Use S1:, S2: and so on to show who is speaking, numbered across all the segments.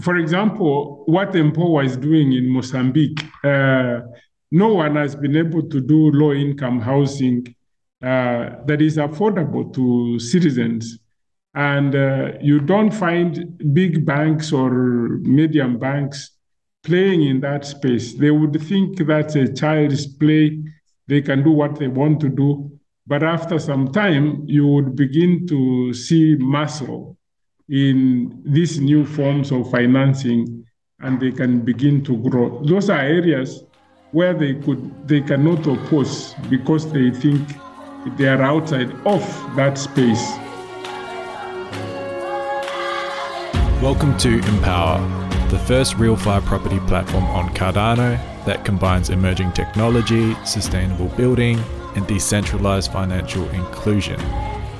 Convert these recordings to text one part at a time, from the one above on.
S1: for example, what Empowa is doing in Mozambique, uh, no one has been able to do low income housing uh, that is affordable to citizens. And uh, you don't find big banks or medium banks playing in that space. They would think that's a child's play, they can do what they want to do. But after some time, you would begin to see muscle in these new forms of financing and they can begin to grow. Those are areas where they could they cannot oppose because they think they are outside of that space.
S2: Welcome to Empowa, the first RealFi property platform on Cardano that combines emerging technology, sustainable building, and decentralized financial inclusion.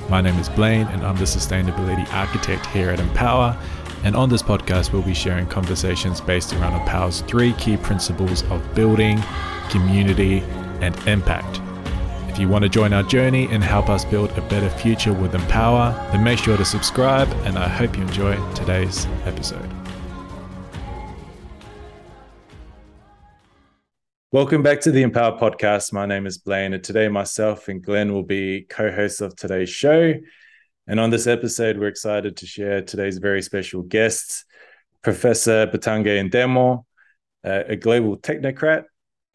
S2: My name is Blaine, and I'm the sustainability architect here at Empowa. And on this podcast, we'll be sharing conversations based around Empowa's three key principles of building, community, and impact. If you want to join our journey and help us build a better future with Empowa, then make sure to subscribe, and I hope you enjoy today's episode. Welcome back to the Empowa podcast. My name is Blaine, and today myself and Glenn will be co hosts of today's show. And on this episode, we're excited to share today's very special guests, Professor Bitange Ndemo, a global technocrat,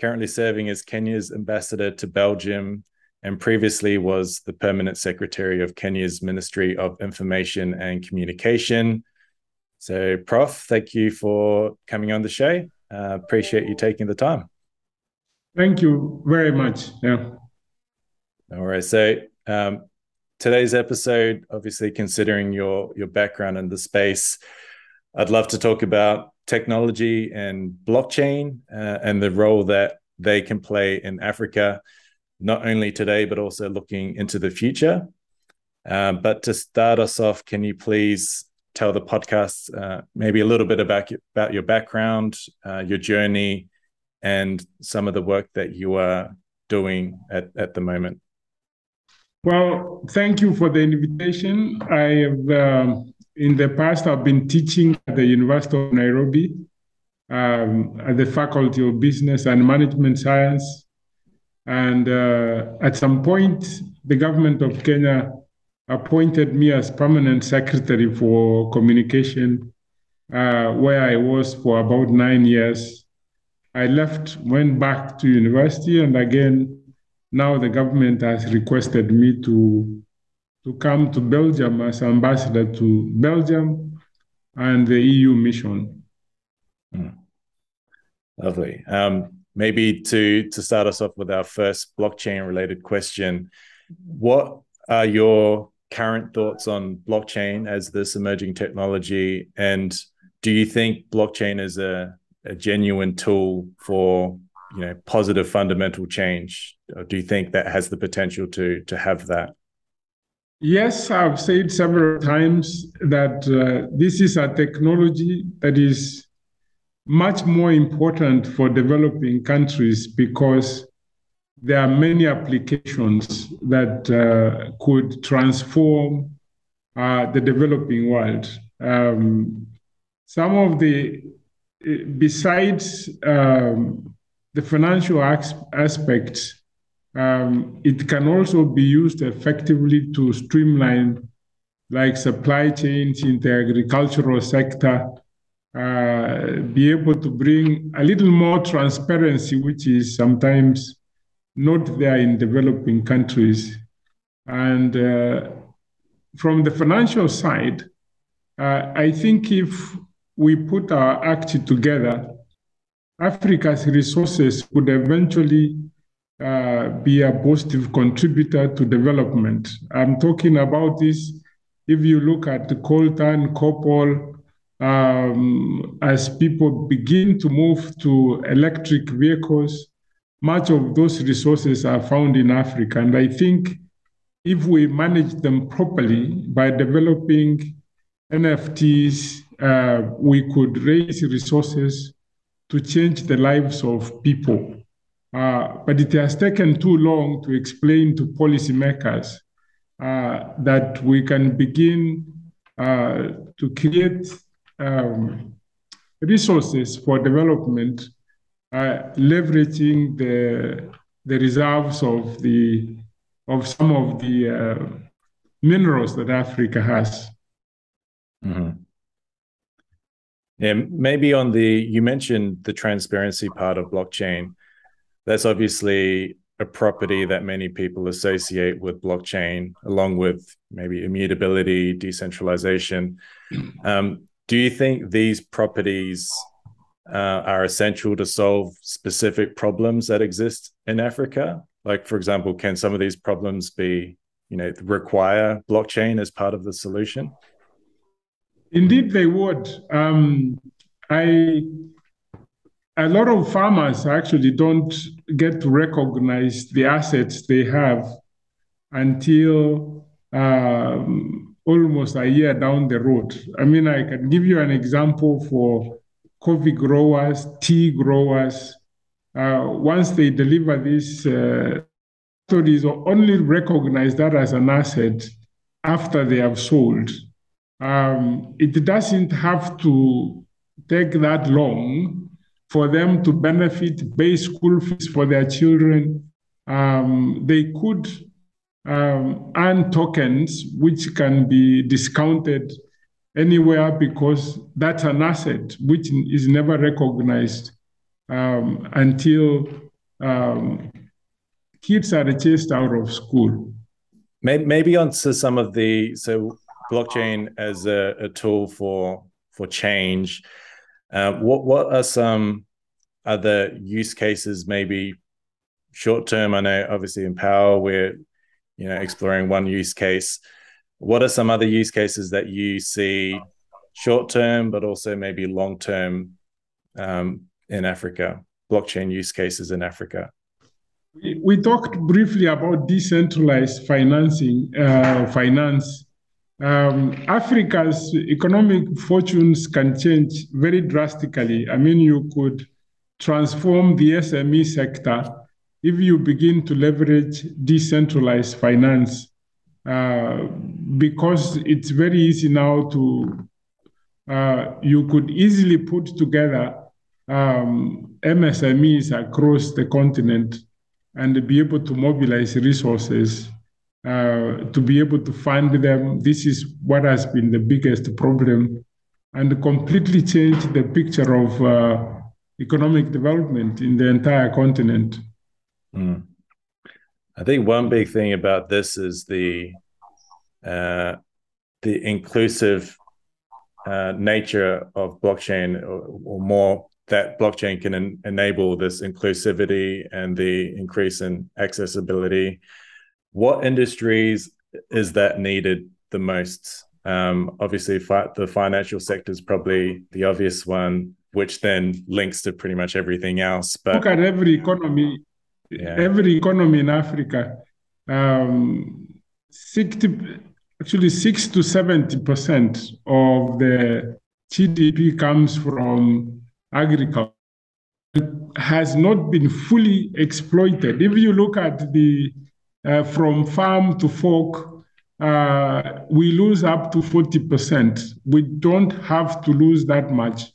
S2: currently serving as Kenya's ambassador to Belgium, and previously was the permanent secretary of Kenya's Ministry of Information and Communication. So, Prof, thank you for coming on the show. Uh, appreciate you taking the time.
S1: Thank you very much. Yeah.
S2: All right. So um, today's episode, obviously considering your your background in the space, I'd love to talk about technology and blockchain uh, and the role that they can play in Africa, not only today but also looking into the future. Um, but to start us off, can you please tell the podcast uh, maybe a little bit about about your background, uh, your journey, and some of the work that you are doing at, at the moment.
S1: Well, thank you for the invitation. I have, uh, in the past, I've been teaching at the University of Nairobi um, at the Faculty of Business and Management Science. And uh, at some point, the government of Kenya appointed me as permanent secretary for communication, uh, where I was for about nine years. I left, went back to university, and again, now the government has requested me to to come to Belgium as ambassador to Belgium and the EU mission.
S2: Hmm. Lovely. Um, maybe to to start us off with our first blockchain related question, what are your current thoughts on blockchain as this emerging technology, and do you think blockchain is a a genuine tool for you know positive fundamental change? Or do you think that has the potential to to have that?
S1: Yes i've said several times that uh, this is a technology that is much more important for developing countries because there are many applications that uh, could transform uh, the developing world. Um, some of the besides um, the financial as- aspects, um, it can also be used effectively to streamline like supply chains in the agricultural sector, uh, be able to bring a little more transparency, which is sometimes not there in developing countries. And uh, from the financial side, uh, I think if we put our act together, Africa's resources could eventually uh, be a positive contributor to development. I'm talking about this if you look at the coltan, copper, um, as people begin to move to electric vehicles, much of those resources are found in Africa. And I think if we manage them properly by developing NFTs, uh, we could raise resources to change the lives of people. Uh, but it has taken too long to explain to policymakers uh, that we can begin uh, to create um, resources for development, uh, leveraging the the reserves of the of some of the uh, minerals that Africa has.
S2: Mm-hmm. Yeah, maybe on the you mentioned the transparency part of blockchain. That's obviously a property that many people associate with blockchain, along with maybe immutability, decentralization. Um, do you think these properties uh, are essential to solve specific problems that exist in Africa? Like, for example, can some of these problems be, you know, require blockchain as part of the solution?
S1: Indeed, they would. Um, I a lot of farmers actually don't get to recognize the assets they have until um, almost a year down the road. I mean, I can give you an example for coffee growers, tea growers. Uh, once they deliver this, uh, studies only recognize that as an asset after they have sold um, it doesn't have to take that long for them to benefit, pay school fees for their children. Um, they could um, earn tokens which can be discounted anywhere because that's an asset which is never recognized um, until um, kids are chased out of school.
S2: Maybe onto some of the so blockchain as a, a tool for for change. Uh, what what are some other use cases, maybe short term? I know obviously Empowa we're you know exploring one use case. What are some other use cases that you see short term, but also maybe long term um, in Africa? Blockchain use cases in Africa.
S1: We, talked briefly about decentralized financing, uh, finance um, Africa's economic fortunes can change very drastically. I mean, you could transform the SME sector if you begin to leverage decentralized finance, uh, because it's very easy now to, uh, you could easily put together um, MSMEs across the continent and be able to mobilize resources uh, to be able to fund them. This is what has been the biggest problem and completely changed the picture of uh, economic development in the entire continent. Mm.
S2: I think one big thing about this is the uh, the inclusive uh, nature of blockchain, or, or, more that blockchain can en- enable this inclusivity and the increase in accessibility what industries is that needed the most? Um, obviously, fi- the financial sector is probably the obvious one, which then links to pretty much everything else. But
S1: look at every economy, yeah. every economy in Africa. Um, 60, actually, six to seventy percent of the GDP comes from agriculture. It has not been fully exploited. If you look at the from farm to fork, uh, we lose up to 40%. We don't have to lose that much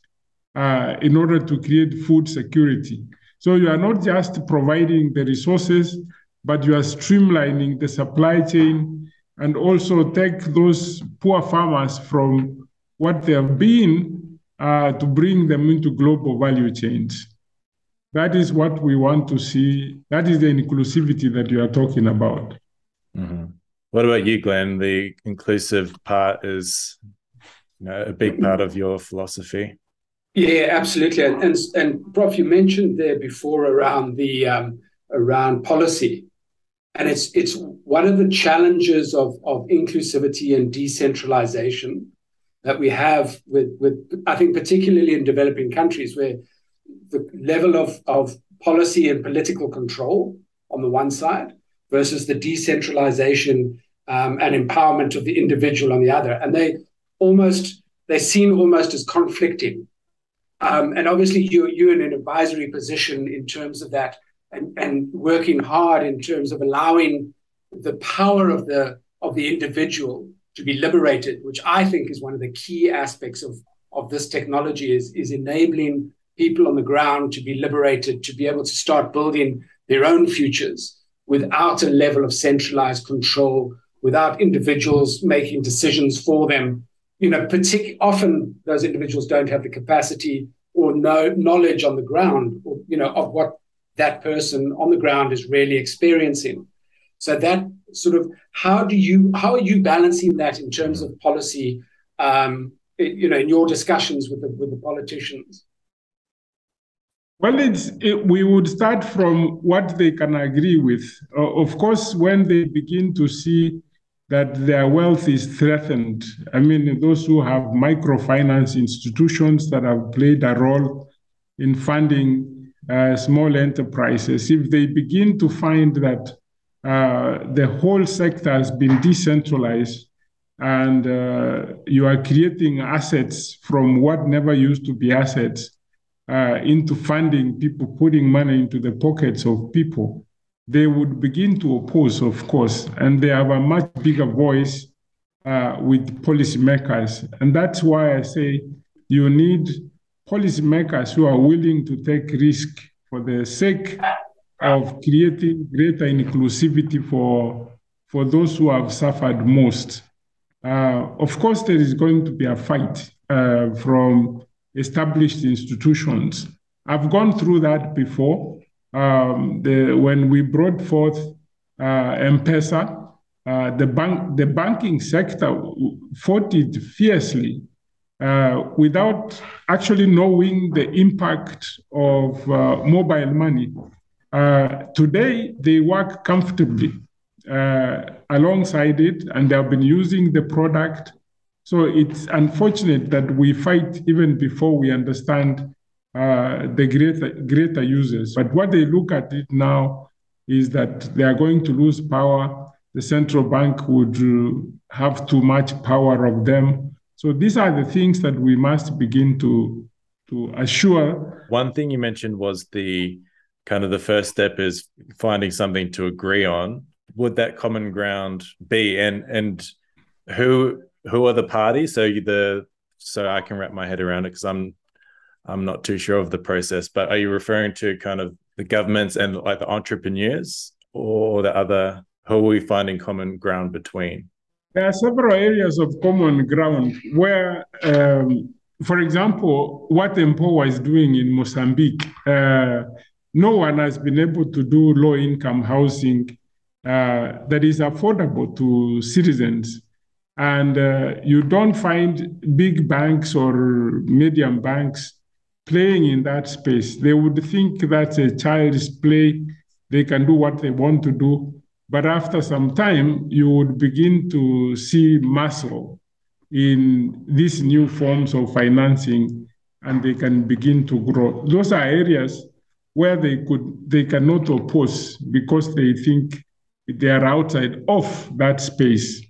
S1: uh, in order to create food security. So you are not just providing the resources, but you are streamlining the supply chain and also take those poor farmers from what they have been uh, to bring them into global value chains. That is what we want to see. That is the inclusivity that you are talking about.
S2: Mm-hmm. What about you, Glenn? The inclusive part is you know, a big part of your philosophy.
S3: Yeah, absolutely. And, and, and Prof, you mentioned there before around the um, around policy, and it's it's one of the challenges of of inclusivity and decentralization that we have with with I think particularly in developing countries where the level of, of policy and political control on the one side versus the decentralization um, and empowerment of the individual on the other. And they almost, they're seen almost as conflicting. Um, and obviously, you, you're in an advisory position in terms of that and, and working hard in terms of allowing the power of the, of the individual to be liberated, which I think is one of the key aspects of, of this technology is, is enabling people on the ground to be liberated, to be able to start building their own futures without a level of centralized control, without individuals making decisions for them. You know, partic- often those individuals don't have the capacity or no knowledge on the ground, or, you know, of what that person on the ground is really experiencing. So that sort of how do you how are you balancing that in terms of policy? Um, you know, in your discussions with the with the politicians.
S1: Well, it, we would start from what they can agree with. Uh, of course, when they begin to see that their wealth is threatened, I mean, those who have microfinance institutions that have played a role in funding uh, small enterprises, if they begin to find that uh, the whole sector has been decentralized and uh, you are creating assets from what never used to be assets uh, into funding people, putting money into the pockets of people, they would begin to oppose, of course, and they have a much bigger voice uh, with policymakers. And that's why I say you need policymakers who are willing to take risk for the sake of creating greater inclusivity for, for those who have suffered most. Uh, of course, there is going to be a fight uh, from established institutions. I've gone through that before. Um, the, when we brought forth uh, M-Pesa, uh, the bank, the banking sector fought it fiercely uh, without actually knowing the impact of uh, mobile money. Uh, today, they work comfortably uh, alongside it, and they have been using the product. So it's unfortunate that we fight even before we understand uh, the greater, greater users. But what they look at it now is that they are going to lose power. The central bank would have too much power of them. So these are the things that we must begin to to assure.
S2: One thing you mentioned was the kind of the first step is finding something to agree on would that common ground be and and who who are the parties so the so i can wrap my head around it because i'm i'm not too sure of the process but are you referring to kind of the governments and like the entrepreneurs or the other who are we finding common ground between
S1: there are several areas of common ground where um, for example what Empowa is doing in mozambique uh, no one has been able to do low income housing uh, that is affordable to citizens. And uh, you don't find big banks or medium banks playing in that space. They would think that's a child's play. They can do what they want to do. But after some time, you would begin to see muscle in these new forms of financing and they can begin to grow. Those are areas where they could they cannot oppose because they think they are outside of that space.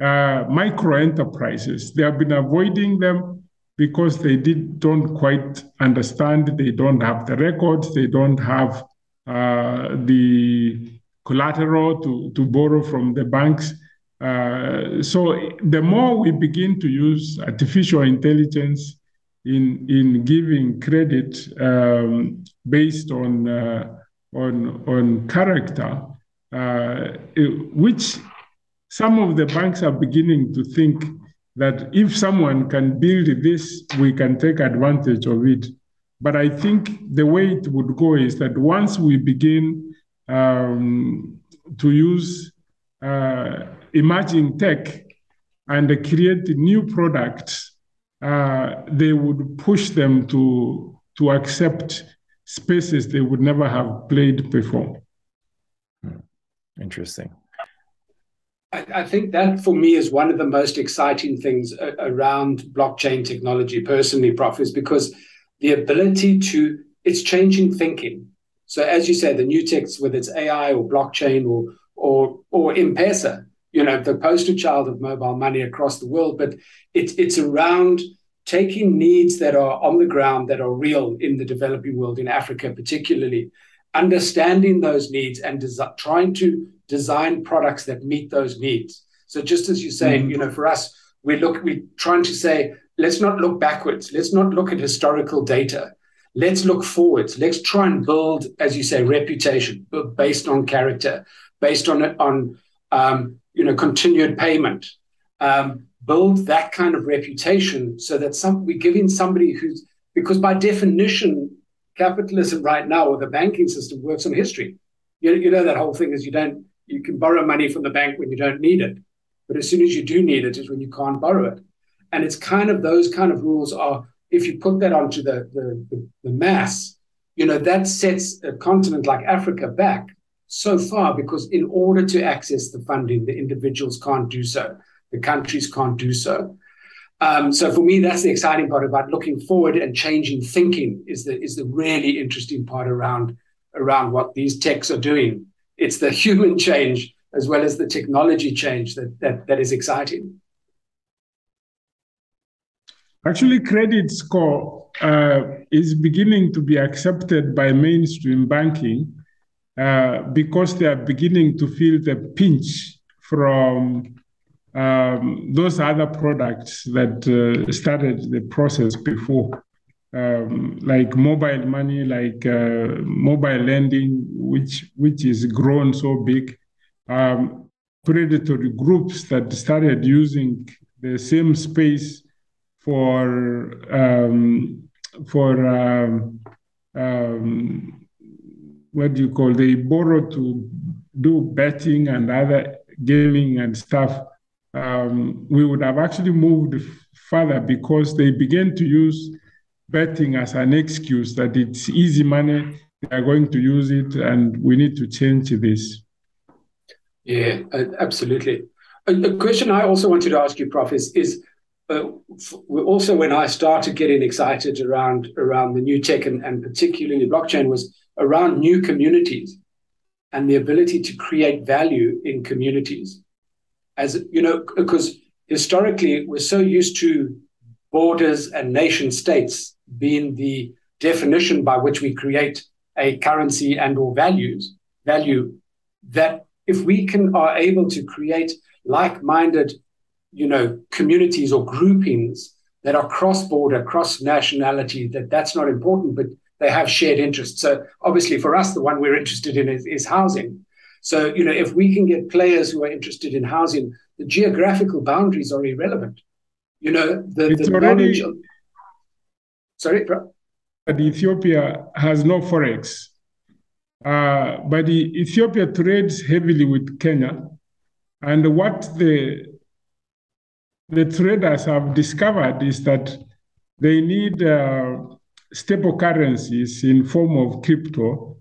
S1: Uh, micro enterprises, they have been avoiding them because they did, don't quite understand, they don't have the records, they don't have uh, the collateral to, to borrow from the banks. Uh, so the more we begin to use artificial intelligence in, in giving credit um, based on, uh, on, on character, uh, which some of the banks are beginning to think that if someone can build this, we can take advantage of it. But I think the way it would go is that once we begin um, to use uh, emerging tech and create new products, uh, they would push them to, to accept spaces they would never have played before.
S2: Interesting.
S3: I, think that for me is one of the most exciting things around blockchain technology, personally, Prof, is because the ability to, it's changing thinking. So as you say, the new techs, whether it's AI or blockchain or or or M-Pesa, you know, the poster child of mobile money across the world, but it's it's around taking needs that are on the ground that are real in the developing world, in Africa particularly, understanding those needs and des- trying to design products that meet those needs. So just as you're saying, mm-hmm. you know, for us, we look, we're trying to say let's not look backwards. Let's not look at historical data. Let's look forwards. Let's try and build, as you say, reputation based on character, based on on um, you know continued payment. Um, build that kind of reputation so that some we're giving somebody who's because by definition, capitalism right now or the banking system works on history. You, you know that whole thing is you don't you can borrow money from the bank when you don't need it, but as soon as you do need it is when you can't borrow it. And it's kind of those kind of rules are if you put that onto the the, the, the mass, you know that sets a continent like Africa back so far because in order to access the funding, the individuals can't do so, the countries can't do so. Um, so for me, that's the exciting part about looking forward and changing thinking is the is the really interesting part around around what these techs are doing. It's the human change as well as the technology change that that, that is exciting.
S1: Actually, credit score uh, is beginning to be accepted by mainstream banking uh, because they are beginning to feel the pinch from um, those other products that uh, started the process before, um, like mobile money, like uh, mobile lending, which which is grown so big, um, predatory groups that started using the same space for um, for um, um, what do you call they borrow to do betting and other gaming and stuff. Um, we would have actually moved further because they began to use betting as an excuse that it's easy money, they are going to use it, and we need to change this.
S3: Yeah, absolutely. A, question I also wanted to ask you, Prof, is, is uh, also when I started getting excited around around the new tech and, and particularly blockchain was around new communities and the ability to create value in communities as you know, because historically we're so used to borders and nation states being the definition by which we create a currency and or values value that if we can are able to create like-minded you know communities or groupings that are cross-border cross nationality that that's not important but they have shared interests so obviously for us the one we're interested in is, is housing so, you know, if we can get players who are interested in housing, the geographical boundaries are irrelevant. You know, the, the knowledge of, Sorry, bro?
S1: Ethiopia has no forex. Uh, but Ethiopia trades heavily with Kenya. And what the the traders have discovered is that they need uh, stable currencies in form of crypto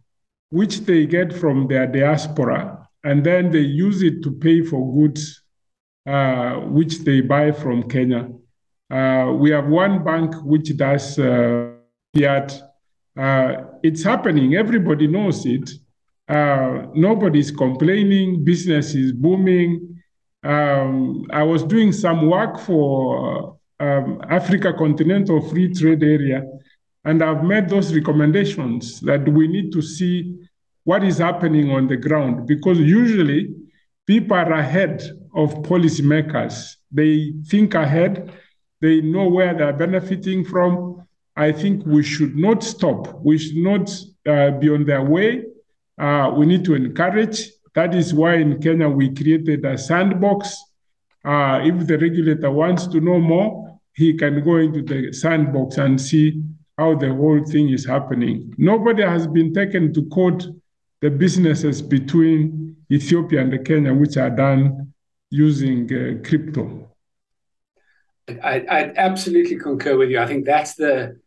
S1: which they get from their diaspora, and then they use it to pay for goods uh, which they buy from Kenya. Uh, we have one bank which does uh, fiat. Uh, it's happening. Everybody knows it. Nobody's complaining. Business is booming. Um, I was doing some work for um, Africa Continental Free Trade Area, and I've made those recommendations that we need to see what is happening on the ground because usually people are ahead of policymakers. They think ahead, they know where they're benefiting from. I think we should not stop. We should not uh, be on their way. Uh, we need to encourage. That is why in Kenya we created a sandbox. Uh, if the regulator wants to know more, he can go into the sandbox and see how the whole thing is happening. Nobody has been taken to court the businesses between Ethiopia and Kenya, which are done using uh, crypto.
S3: I, I, absolutely concur with you. I think that's the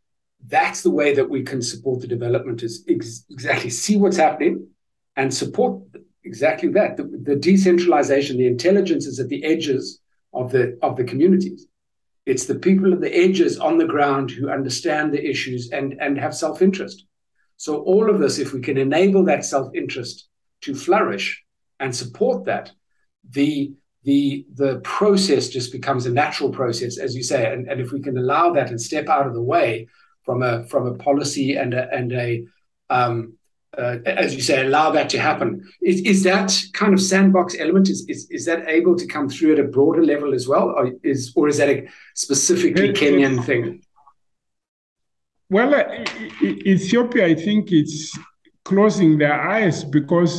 S3: that's the way that we can support the development is ex- exactly see what's happening and support exactly that. The, the decentralization, the intelligence is at the edges of the of the communities. It's the people at the edges on the ground who understand the issues and, and have self interest. So, all of this, if we can enable that self interest to flourish and support that, the the the process just becomes a natural process, as you say. And, and if we can allow that and step out of the way from a from a policy and a and a um, uh, as you say, allow that to happen. Is, is that kind of sandbox element is, is is that able to come through at a broader level as well, or is or is that a specifically Kenyan thing?
S1: Well, uh, Ethiopia, I think it's closing their eyes because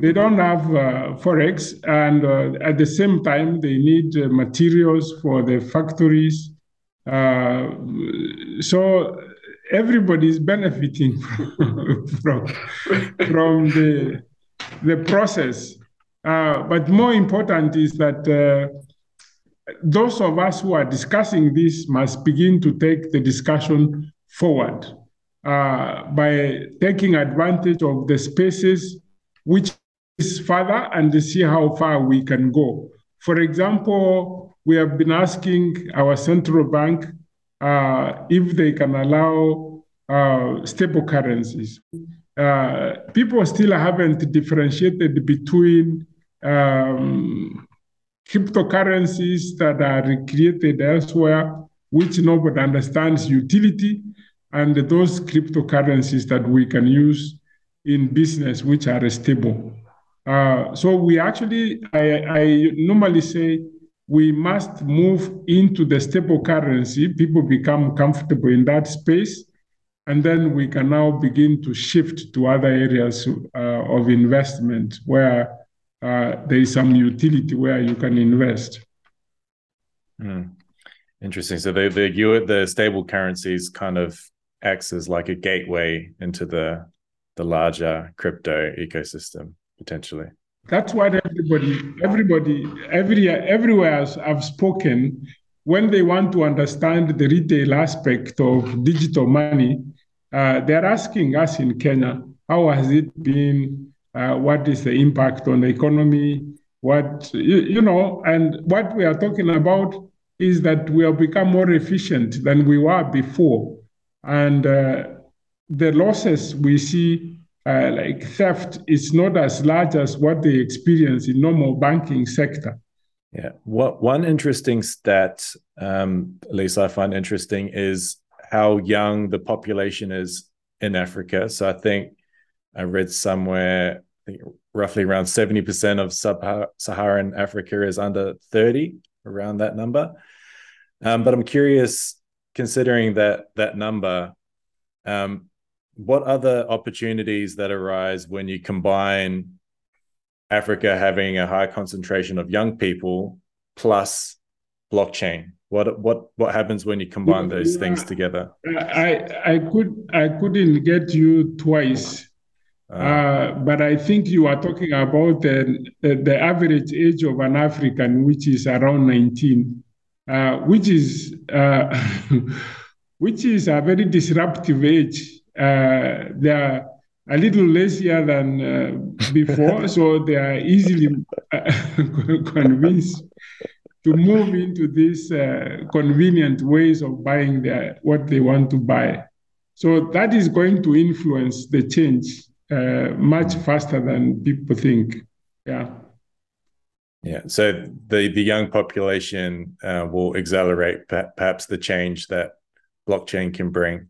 S1: they don't have uh, forex, and uh, at the same time, they need uh, materials for the factories. So everybody is benefiting from from, from the the process. Uh, but more important is that uh, those of us who are discussing this must begin to take the discussion forward uh, by taking advantage of the spaces which is further and see how far we can go. For example, we have been asking our central bank uh, if they can allow uh, stable currencies. Uh, people still haven't differentiated between um, cryptocurrencies that are created elsewhere, which nobody understands utility, and those cryptocurrencies that we can use in business, which are stable. Uh, so we actually, I, I normally say, we must move into the stable currency. People become comfortable in that space. And then we can now begin to shift to other areas uh, of investment where uh, there is some utility where you can invest.
S2: Mm. Interesting. So the the the stable currencies kind of acts as like a gateway into the the larger crypto ecosystem potentially.
S1: That's what everybody, everybody, every everywhere I've spoken, when they want to understand the retail aspect of digital money, uh, they're asking us in Kenya, how has it been? Uh, what is the impact on the economy? What you, you know, and what we are talking about is that we have become more efficient than we were before, and uh, the losses we see uh, like theft is not as large as what they experience in normal banking sector.
S2: Yeah. What one interesting stat, um, at least I find interesting, is how young the population is in Africa. So I think I read somewhere, I think roughly around 70% of sub-Saharan Africa is under 30, around that number. Um, but I'm curious, considering that that number, um, what other opportunities that arise when you combine Africa having a high concentration of young people plus blockchain? What what what happens when you combine those yeah, things together?
S1: I I could I couldn't get you twice, uh, uh, but I think you are talking about the, the, the average age of an African, which is around nineteen, uh, which is uh, which is a very disruptive age uh, they are a little lazier than uh, before, so they are easily uh, convinced to move into these uh, convenient ways of buying their, what they want to buy. So that is going to influence the change uh, much faster than people think. Yeah.
S2: Yeah. So the the young population uh, will accelerate perhaps the change that blockchain can bring.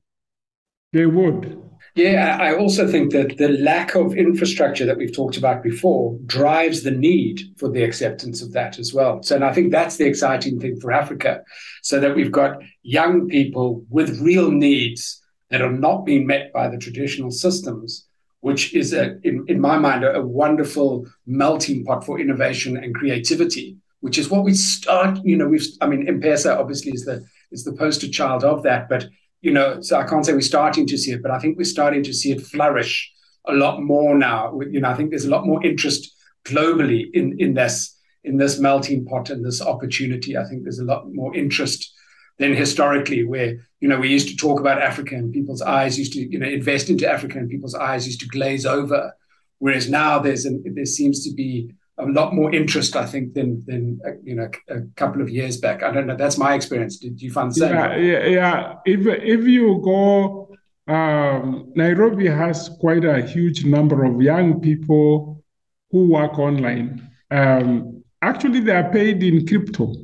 S1: They would.
S3: Yeah, I also think that the lack of infrastructure that we've talked about before drives the need for the acceptance of that as well. So, and I think that's the exciting thing for Africa, so that we've got young people with real needs that are not being met by the traditional systems, which is, a, in, in my mind, a, a wonderful melting pot for innovation and creativity. Which is what we start. You know, we've. I mean, M-Pesa obviously is the is the poster child of that, but you know, so I can't say we're starting to see it, but I think we're starting to see it flourish a lot more now. You know, I think there's a lot more interest globally in in this in this melting pot and this opportunity. I think there's a lot more interest than historically, where you know we used to talk about Africa and people's eyes used to you know invest into Africa and people's eyes used to glaze over, whereas now there's an, there seems to be a lot more interest, I think, than than uh, you know a couple of years back. I don't know. That's my experience. Did you find the same?
S1: Yeah, yeah. yeah. If if you go, um, Nairobi has quite a huge number of young people who work online. Um, actually, they are paid in crypto,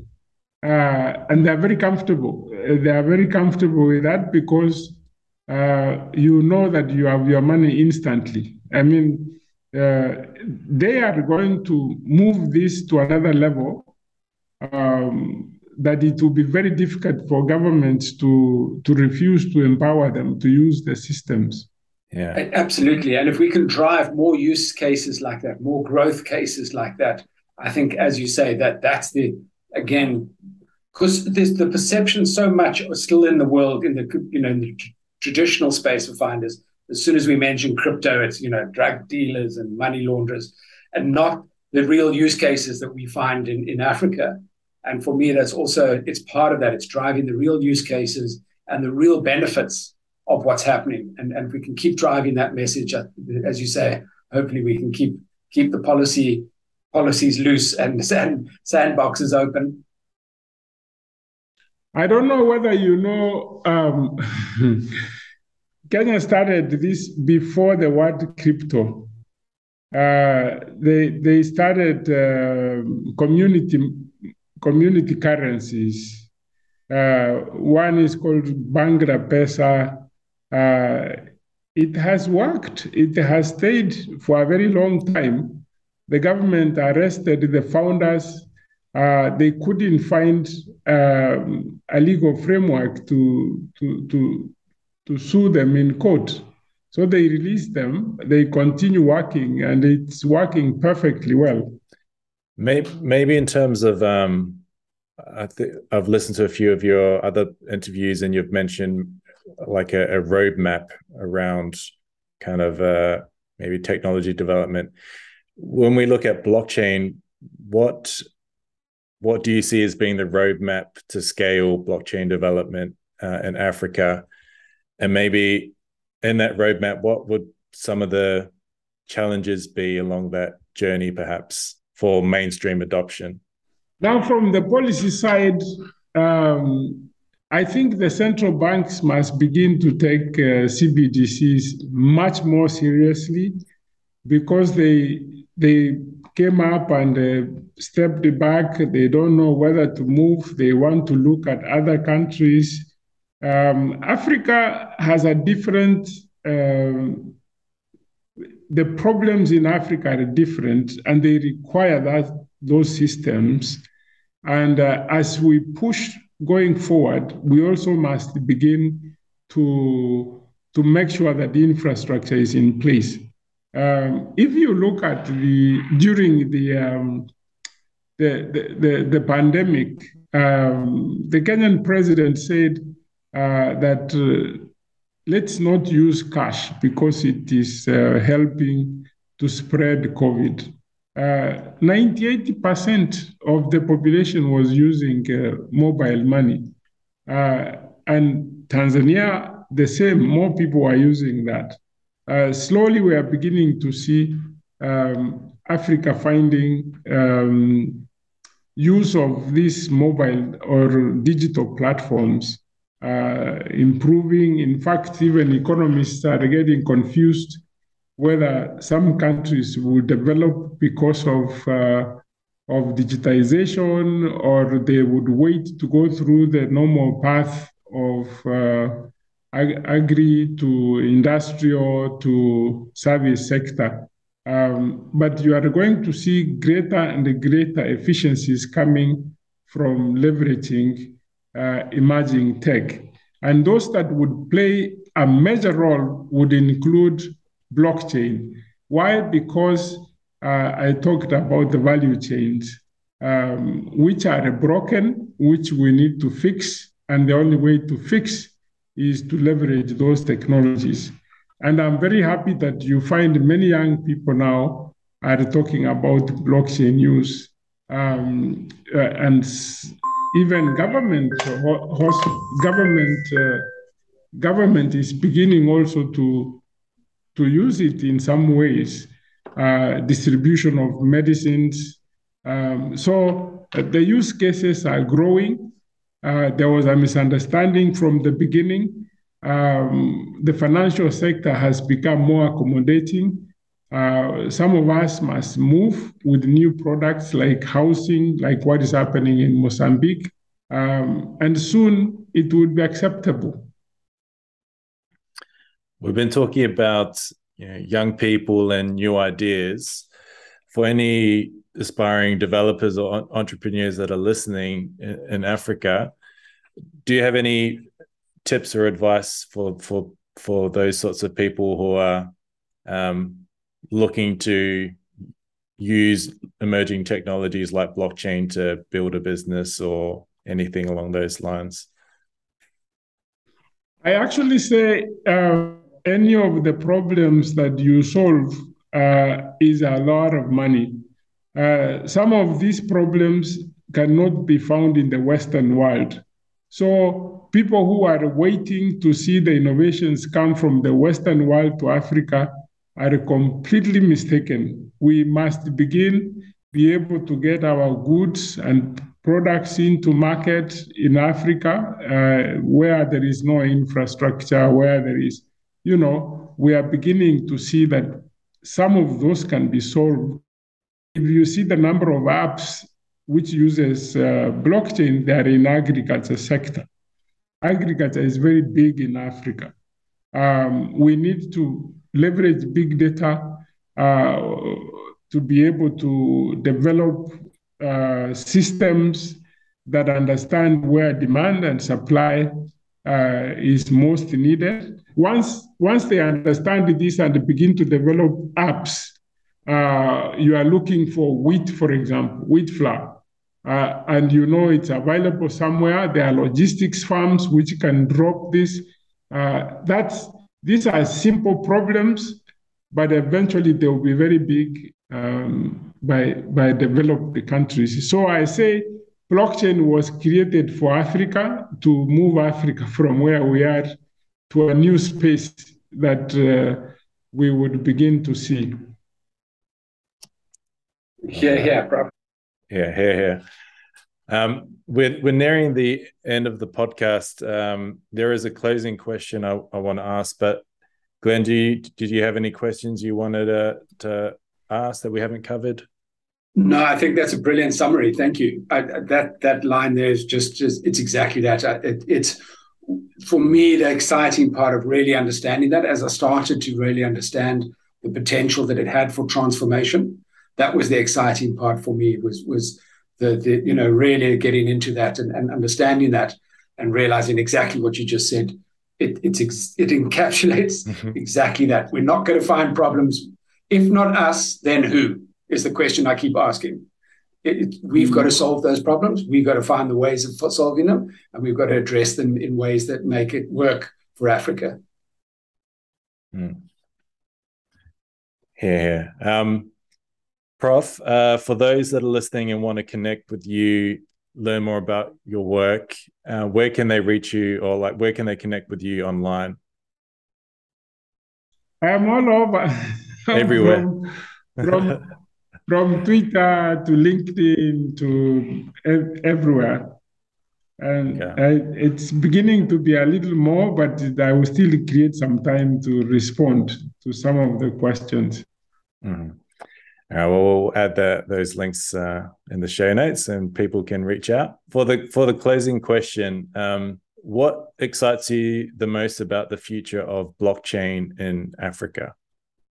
S1: uh, and they are very comfortable. They are very comfortable with that because uh, you know that you have your money instantly. I mean, they are going to move this to another level um, that it will be very difficult for governments to, to refuse to empower them to use the systems.
S3: Yeah, absolutely. And if we can drive more use cases like that, more growth cases like that, I think, as you say, that that's the again because there's the perception so much still in the world in the you know in the traditional space of finders. As soon as we mention crypto, it's you know drug dealers and money launderers, and not the real use cases that we find in, in Africa. And for me, that's also it's part of that. It's driving the real use cases and the real benefits of what's happening. And, and we can keep driving that message, uh, as you say, hopefully we can keep keep the policy policies loose and sand, sandboxes open.
S1: I don't know whether you know, um, Kenya started this before the word crypto. Uh, they they started uh, community community currencies. Uh, one is called Bangla Pesa. Uh, it has worked. It has stayed for a very long time. The government arrested the founders. Uh, they couldn't find um, a legal framework to, to, to, to sue them in court. So they release them. They continue working, and it's working perfectly well.
S2: Maybe, maybe in terms of, um, I think I've listened to a few of your other interviews, and you've mentioned like a, a roadmap around kind of uh, maybe technology development. When we look at blockchain, what what do you see as being the roadmap to scale blockchain development uh, in Africa? And maybe in that roadmap, what would some of the challenges be along that journey, perhaps for mainstream adoption?
S1: Now, from the policy side, um, I think the central banks must begin to take uh, CBDCs much more seriously because they they came up and uh, stepped back. They don't know whether to move. They want to look at other countries. Um, Africa has a different. Um, the problems in Africa are different, and they require that those systems. And uh, as we push going forward, we also must begin to, to make sure that the infrastructure is in place. Um, if you look at the during the um, the, the, the, the, pandemic, um, the Kenyan president said that uh, let's not use cash because it is uh, helping to spread COVID. 98% uh, of the population was using uh, mobile money. Uh, and Tanzania, the same, more people are using that. slowly, we are beginning to see um, Africa finding um, use of these mobile or digital platforms uh, improving. In fact, even economists are getting confused whether some countries will develop because of uh, of digitization or they would wait to go through the normal path of uh, ag- agri to industrial to service sector. Um, but you are going to see greater and greater efficiencies coming from leveraging uh, emerging tech. And those that would play a major role would include blockchain. Why? Because uh, I talked about the value chains, um, which are broken, which we need to fix. And the only way to fix is to leverage those technologies. And I'm very happy that you find many young people now are talking about blockchain use. Um, uh, and even government, government, uh, government is beginning also to to use it in some ways, uh, distribution of medicines. Um, so uh, the use cases are growing. Uh, there was a misunderstanding from the beginning. Um, the financial sector has become more accommodating. Uh, some of us must move with new products like housing, like what is happening in Mozambique. Um, and soon it will be acceptable.
S2: we've been talking about you know, young people and new ideas. For any aspiring developers or entrepreneurs that are listening in, in Africa, do you have any tips or advice for for for those sorts of people who are um, looking to use emerging technologies like blockchain to build a business or anything along those lines?
S1: I actually say uh, any of the problems that you solve uh, is a lot of money. Uh, some of these problems cannot be found in the Western world. So people who are waiting to see the innovations come from the Western world to Africa are completely mistaken. We must begin be able to get our goods and products into market in Africa uh, where there is no infrastructure, where there is, you know, we are beginning to see that some of those can be solved. If you see the number of apps which uses uh, blockchain, they are in agriculture sector. Agriculture is very big in Africa. Um, we need to leverage big data uh, to be able to develop uh, systems that understand where demand and supply uh, is most needed. Once, once they understand this and begin to develop apps, uh, you are looking for wheat, for example, wheat flour, uh, and you know it's available somewhere. There are logistics firms which can drop this. Uh, that's these are simple problems, but eventually they will be very big um, by, by developed countries. So I say blockchain was created for Africa to move Africa from where we are to a new space that uh, we would begin to see.
S3: Yeah, yeah, bro.
S2: Yeah, yeah, yeah. Um, we're, we're nearing the end of the podcast. Um, there is a closing question I, I want to ask, but Glenn, do you, did you have any questions you wanted to, to ask that we haven't covered?
S3: No, I think that's a brilliant summary. Thank you. I, that that line there is just just it's exactly that. It, it's for me the exciting part of really understanding that as I started to really understand the potential that it had for transformation. That was the exciting part for me. Was was the, the you know really getting into that and, and understanding that and realizing exactly what you just said. It it, it encapsulates mm-hmm. exactly that. We're not going to find problems. If not us then who is the question i keep asking. It, it, we've mm-hmm. got to solve those problems. We've got to find the ways of solving them and we've got to address them in ways that make it work for africa.
S2: Mm. yeah. Um Prof, uh, for those that are listening and want to connect with you, learn more about your work, uh, where can they reach you or like where can they connect with you online?
S1: I'm all over.
S2: Everywhere.
S1: from, from, from, Twitter to LinkedIn to ev- everywhere. And okay. I, it's beginning to be a little more, but I will still create some time to respond to some of the questions.
S2: Mm-hmm. Uh, we'll add those links uh, in the show notes, and people can reach out for the for the closing question. Um, what excites you the most about the future of blockchain in Africa?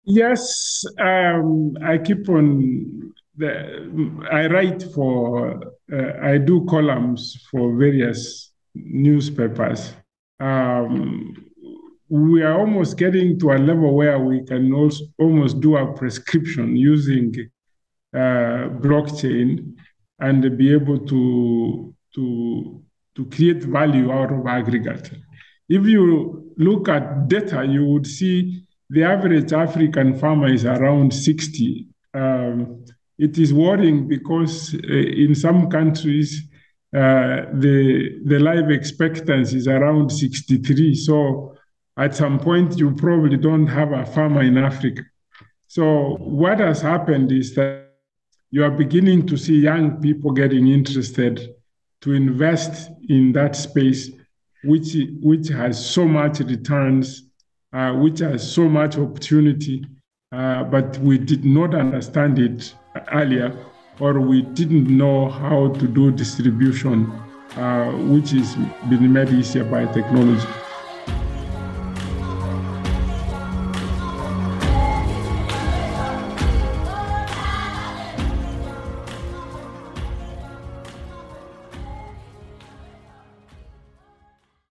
S1: Yes, um, I keep on. The, I write for. Uh, I do columns for various newspapers. Um, we are almost getting to a level where we can also almost do a prescription using uh, blockchain and be able to to to create value out of aggregate. If you look at data, you would see the average African farmer is around 60. Um, it is worrying because uh, in some countries uh, the the life expectancy is around 63. So at some point you probably don't have a farmer in Africa. So what has happened is that you are beginning to see young people getting interested to invest in that space, which which has so much returns, uh, which has so much opportunity, uh, but we did not understand it earlier, or we didn't know how to do distribution, uh, which is being made easier by technology.